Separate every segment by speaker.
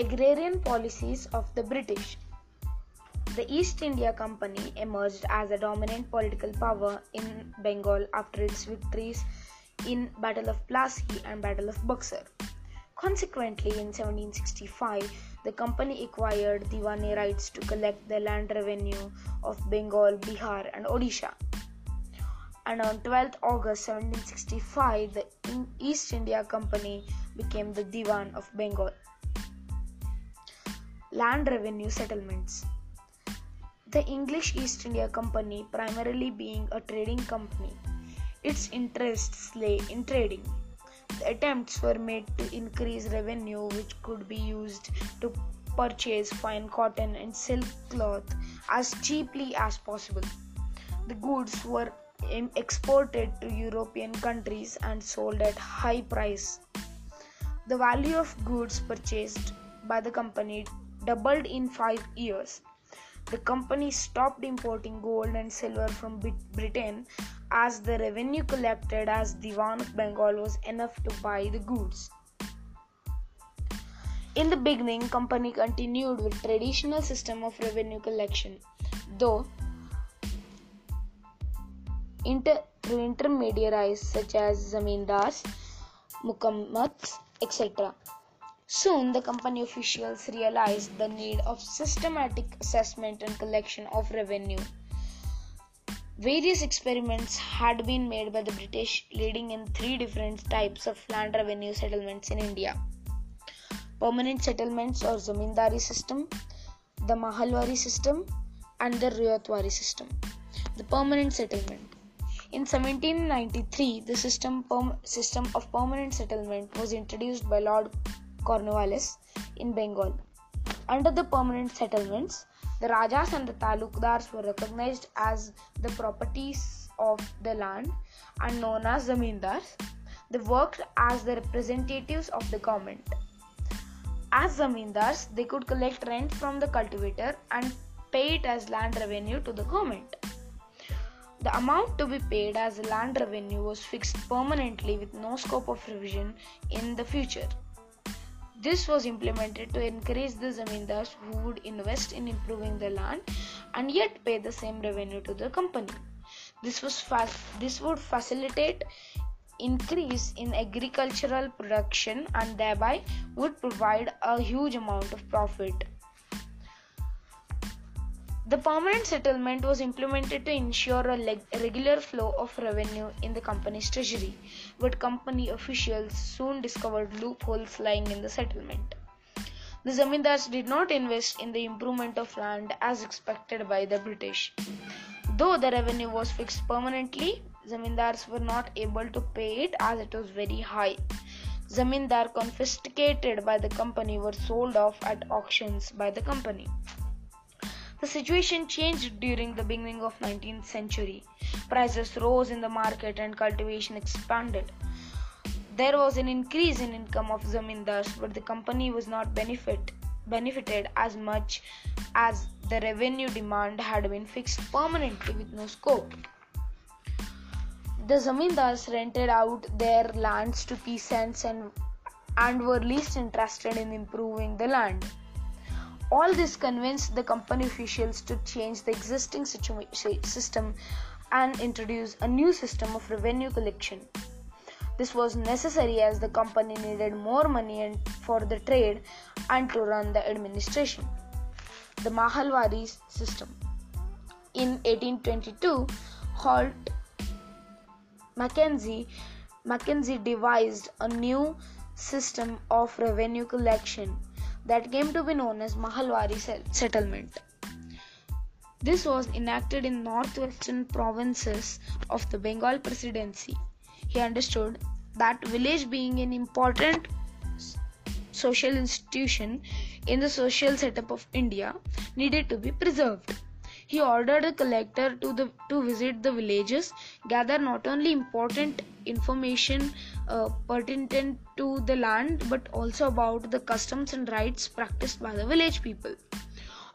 Speaker 1: Agrarian policies of the British. The East India Company emerged as a dominant political power in Bengal after its victories in Battle of Plassey and Battle of Buxar. Consequently, in 1765, the company acquired Diwani rights to collect the land revenue of Bengal, Bihar, and Odisha. And on 12th August 1765, the East India Company became the Diwan of Bengal. Land revenue settlements. The English East India Company, primarily being a trading company, its interests lay in trading. The attempts were made to increase revenue, which could be used to purchase fine cotton and silk cloth as cheaply as possible. The goods were exported to European countries and sold at high price. The value of goods purchased by the company doubled in 5 years the company stopped importing gold and silver from Britain as the revenue collected as Diwan of Bengal was enough to buy the goods. In the beginning, company continued with traditional system of revenue collection, though inter- intermediaries such as zamindars, mukammats, etc. Soon, the company officials realized the need of systematic assessment and collection of revenue. Various experiments had been made by the British, leading in three different types of land revenue settlements in India permanent settlements or zamindari system, the Mahalwari system, and the Ryotwari system. The permanent settlement. In 1793, the system, perm- system of permanent settlement was introduced by Lord Cornwallis in Bengal. Under the permanent settlements, the Rajas and the Talukdars were recognized as the properties of the land and known as Zamindars. They worked as the representatives of the government. As Zamindars, they could collect rent from the cultivator and pay it as land revenue to the government. The amount to be paid as land revenue was fixed permanently with no scope of revision in the future. This was implemented to encourage the zamindars who would invest in improving the land and yet pay the same revenue to the company. This was fa- this would facilitate increase in agricultural production and thereby would provide a huge amount of profit the permanent settlement was implemented to ensure a leg- regular flow of revenue in the company's treasury, but company officials soon discovered loopholes lying in the settlement. The zamindars did not invest in the improvement of land as expected by the British. Though the revenue was fixed permanently, zamindars were not able to pay it as it was very high. Zamindar confiscated by the company were sold off at auctions by the company. The situation changed during the beginning of 19th century. Prices rose in the market and cultivation expanded. There was an increase in income of zamindars, but the company was not benefit, benefited as much as the revenue demand had been fixed permanently with no scope. The zamindars rented out their lands to peasants and, and were least interested in improving the land. All this convinced the company officials to change the existing system and introduce a new system of revenue collection. This was necessary as the company needed more money for the trade and to run the administration. The Mahalwari system. In 1822, Holt Mackenzie Mackenzie devised a new system of revenue collection that came to be known as Mahalwari settlement. This was enacted in northwestern provinces of the Bengal Presidency. He understood that village being an important social institution in the social setup of India needed to be preserved. He ordered a collector to, the, to visit the villages, gather not only important information uh, pertinent to the land but also about the customs and rights practiced by the village people.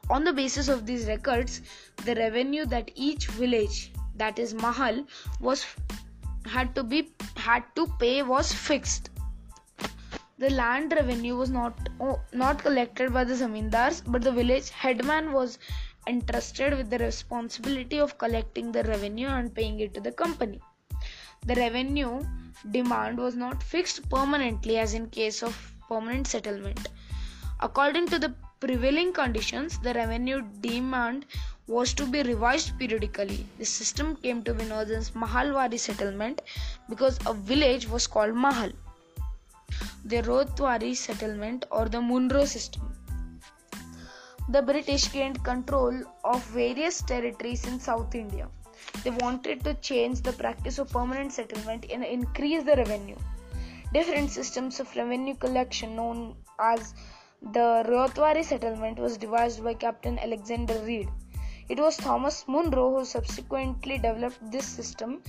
Speaker 1: On the basis of these records, the revenue that each village, that is Mahal, was had to be had to pay was fixed. the land revenue was not not collected by the zamindars but the village headman was entrusted with the responsibility of collecting the revenue and paying it to the company the revenue demand was not fixed permanently as in case of permanent settlement according to the prevailing conditions the revenue demand was to be revised periodically. The system came to be known as Mahalwari settlement because a village was called Mahal. The Ryotwari settlement or the Munro system. The British gained control of various territories in South India. They wanted to change the practice of permanent settlement and increase the revenue. Different systems of revenue collection, known as the Ryotwari settlement, was devised by Captain Alexander Reid. It was Thomas Munro who subsequently developed this system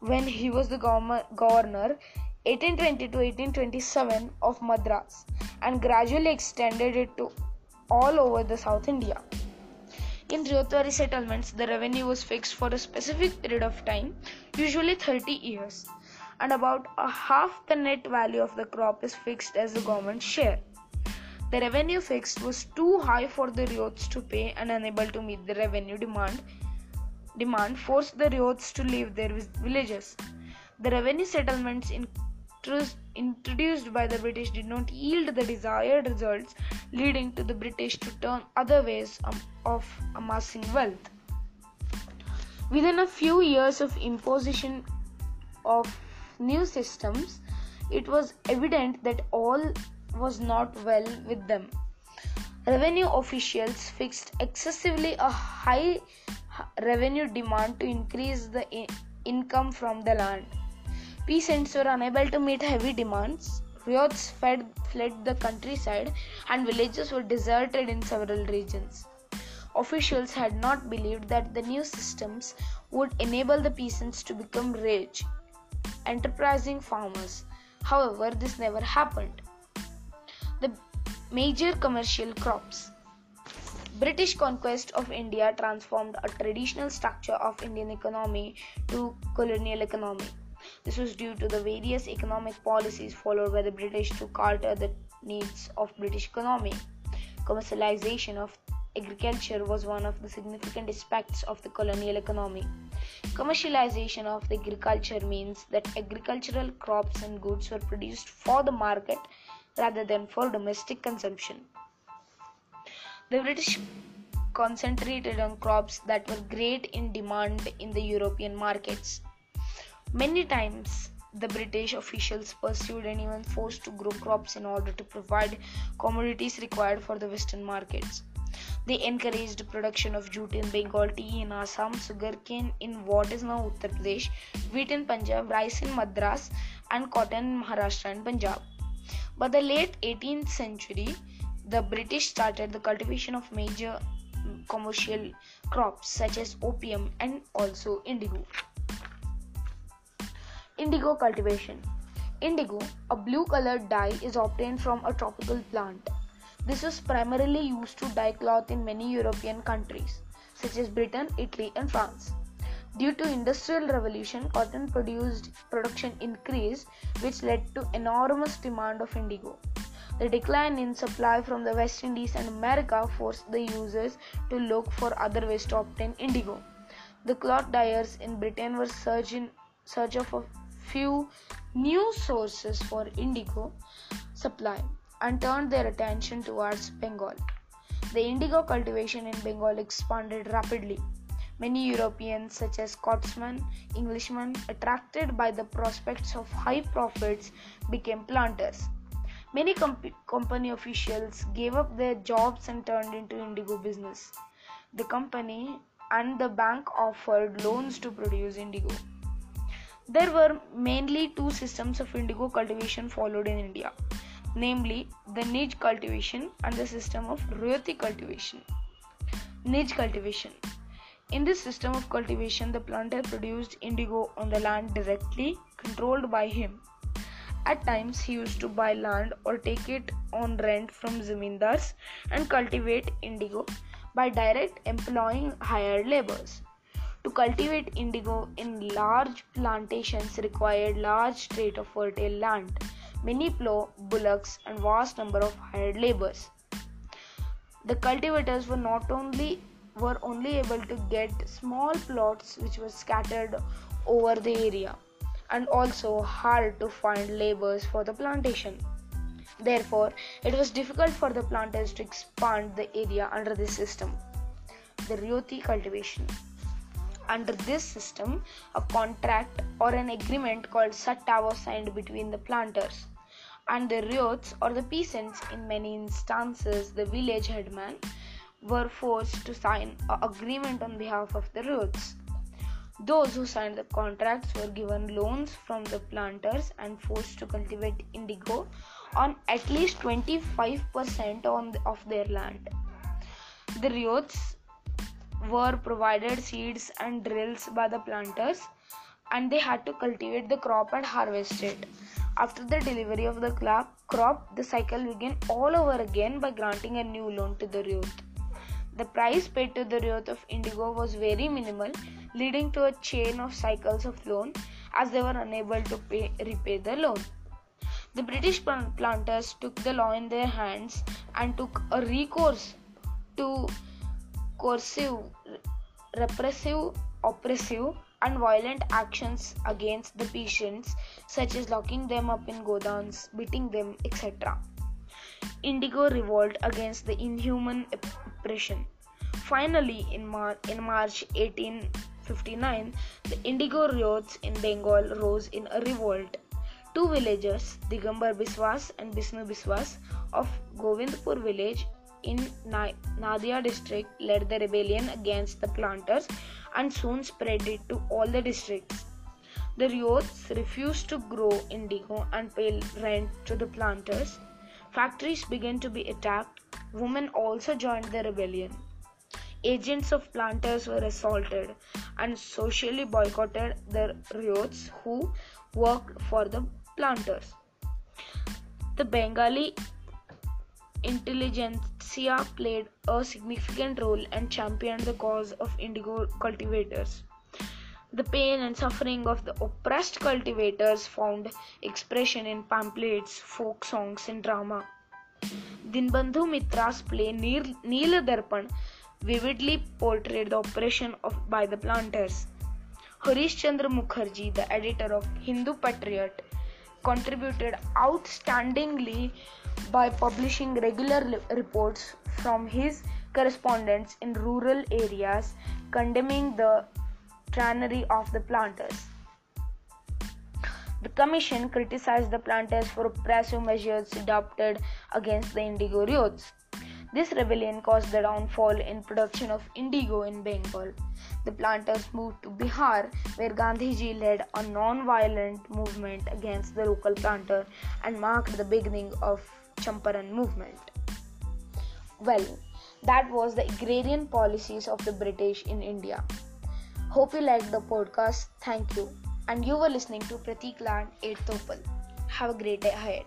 Speaker 1: when he was the governor 1820 to 1827 of Madras and gradually extended it to all over the South India. In Ryotwari settlements, the revenue was fixed for a specific period of time, usually 30 years, and about a half the net value of the crop is fixed as the government share. The revenue fixed was too high for the ryots to pay and unable to meet the revenue demand demand forced the ryots to leave their villages. The revenue settlements introduced by the British did not yield the desired results, leading to the British to turn other ways um, of amassing wealth. Within a few years of imposition of new systems, it was evident that all was not well with them. Revenue officials fixed excessively a high revenue demand to increase the income from the land. Peasants were unable to meet heavy demands. Ryots fled, fled the countryside and villages were deserted in several regions. Officials had not believed that the new systems would enable the peasants to become rich, enterprising farmers. However, this never happened the major commercial crops. British conquest of India transformed a traditional structure of Indian economy to colonial economy. This was due to the various economic policies followed by the British to cater the needs of British economy. Commercialization of agriculture was one of the significant aspects of the colonial economy. Commercialization of the agriculture means that agricultural crops and goods were produced for the market rather than for domestic consumption. The British concentrated on crops that were great in demand in the European markets. Many times, the British officials pursued and even forced to grow crops in order to provide commodities required for the Western markets. They encouraged production of jute in Bengal, tea in Assam, sugarcane in what is now Uttar Pradesh, wheat in Punjab, rice in Madras, and cotton in Maharashtra and Punjab. By the late 18th century, the British started the cultivation of major commercial crops such as opium and also indigo. Indigo cultivation. Indigo, a blue colored dye, is obtained from a tropical plant. This was primarily used to dye cloth in many European countries such as Britain, Italy, and France. Due to industrial revolution, cotton produced production increased, which led to enormous demand of indigo. The decline in supply from the West Indies and America forced the users to look for other ways to obtain indigo. The cloth dyers in Britain were search in search of a few new sources for indigo supply and turned their attention towards Bengal. The indigo cultivation in Bengal expanded rapidly. Many Europeans, such as Scotsmen, Englishmen, attracted by the prospects of high profits, became planters. Many comp- company officials gave up their jobs and turned into indigo business. The company and the bank offered loans to produce indigo. There were mainly two systems of indigo cultivation followed in India, namely the Nij cultivation and the system of Ryoti cultivation. Nij cultivation in this system of cultivation, the planter produced indigo on the land directly, controlled by him. At times, he used to buy land or take it on rent from zamindars and cultivate indigo by direct employing hired laborers. To cultivate indigo in large plantations required large tract of fertile land. many plough, bullocks, and vast number of hired laborers. The cultivators were not only were only able to get small plots which were scattered over the area and also hard to find laborers for the plantation. Therefore, it was difficult for the planters to expand the area under this system. The Ryoti cultivation. Under this system, a contract or an agreement called satta was signed between the planters and the ryots or the peasants. In many instances, the village headman were forced to sign an agreement on behalf of the ryots. Those who signed the contracts were given loans from the planters and forced to cultivate indigo on at least 25% on the, of their land. The ryots were provided seeds and drills by the planters and they had to cultivate the crop and harvest it. After the delivery of the crop, the cycle began all over again by granting a new loan to the ryot. The price paid to the ryot of indigo was very minimal, leading to a chain of cycles of loan as they were unable to pay, repay the loan. The British planters took the law in their hands and took a recourse to coercive, repressive, oppressive, and violent actions against the patients, such as locking them up in godowns, beating them, etc. Indigo revolt against the inhuman oppression. Finally, in, Mar- in March 1859, the Indigo ryots in Bengal rose in a revolt. Two villagers, Digambar Biswas and Bishnu Biswas of Govindpur village in Nadia district, led the rebellion against the planters and soon spread it to all the districts. The ryots refused to grow indigo and pay rent to the planters. Factories began to be attacked. Women also joined the rebellion. Agents of planters were assaulted and socially boycotted the ryots who worked for the planters. The Bengali intelligentsia played a significant role and championed the cause of indigo cultivators. The pain and suffering of the oppressed cultivators found expression in pamphlets, folk songs, and drama. Dinbandhu Mitra's play Neela Darpan vividly portrayed the oppression of, by the planters. Harish Chandra Mukherjee, the editor of Hindu Patriot, contributed outstandingly by publishing regular reports from his correspondents in rural areas condemning the tyranny of the planters. The commission criticized the planters for oppressive measures adopted against the indigo ryots. This rebellion caused the downfall in production of indigo in Bengal. The planters moved to Bihar, where Gandhiji led a non-violent movement against the local planter and marked the beginning of Champaran movement. Well, that was the agrarian policies of the British in India. Hope you liked the podcast. Thank you. And you were listening to Pratik Land 8 Topal. Have a great day ahead.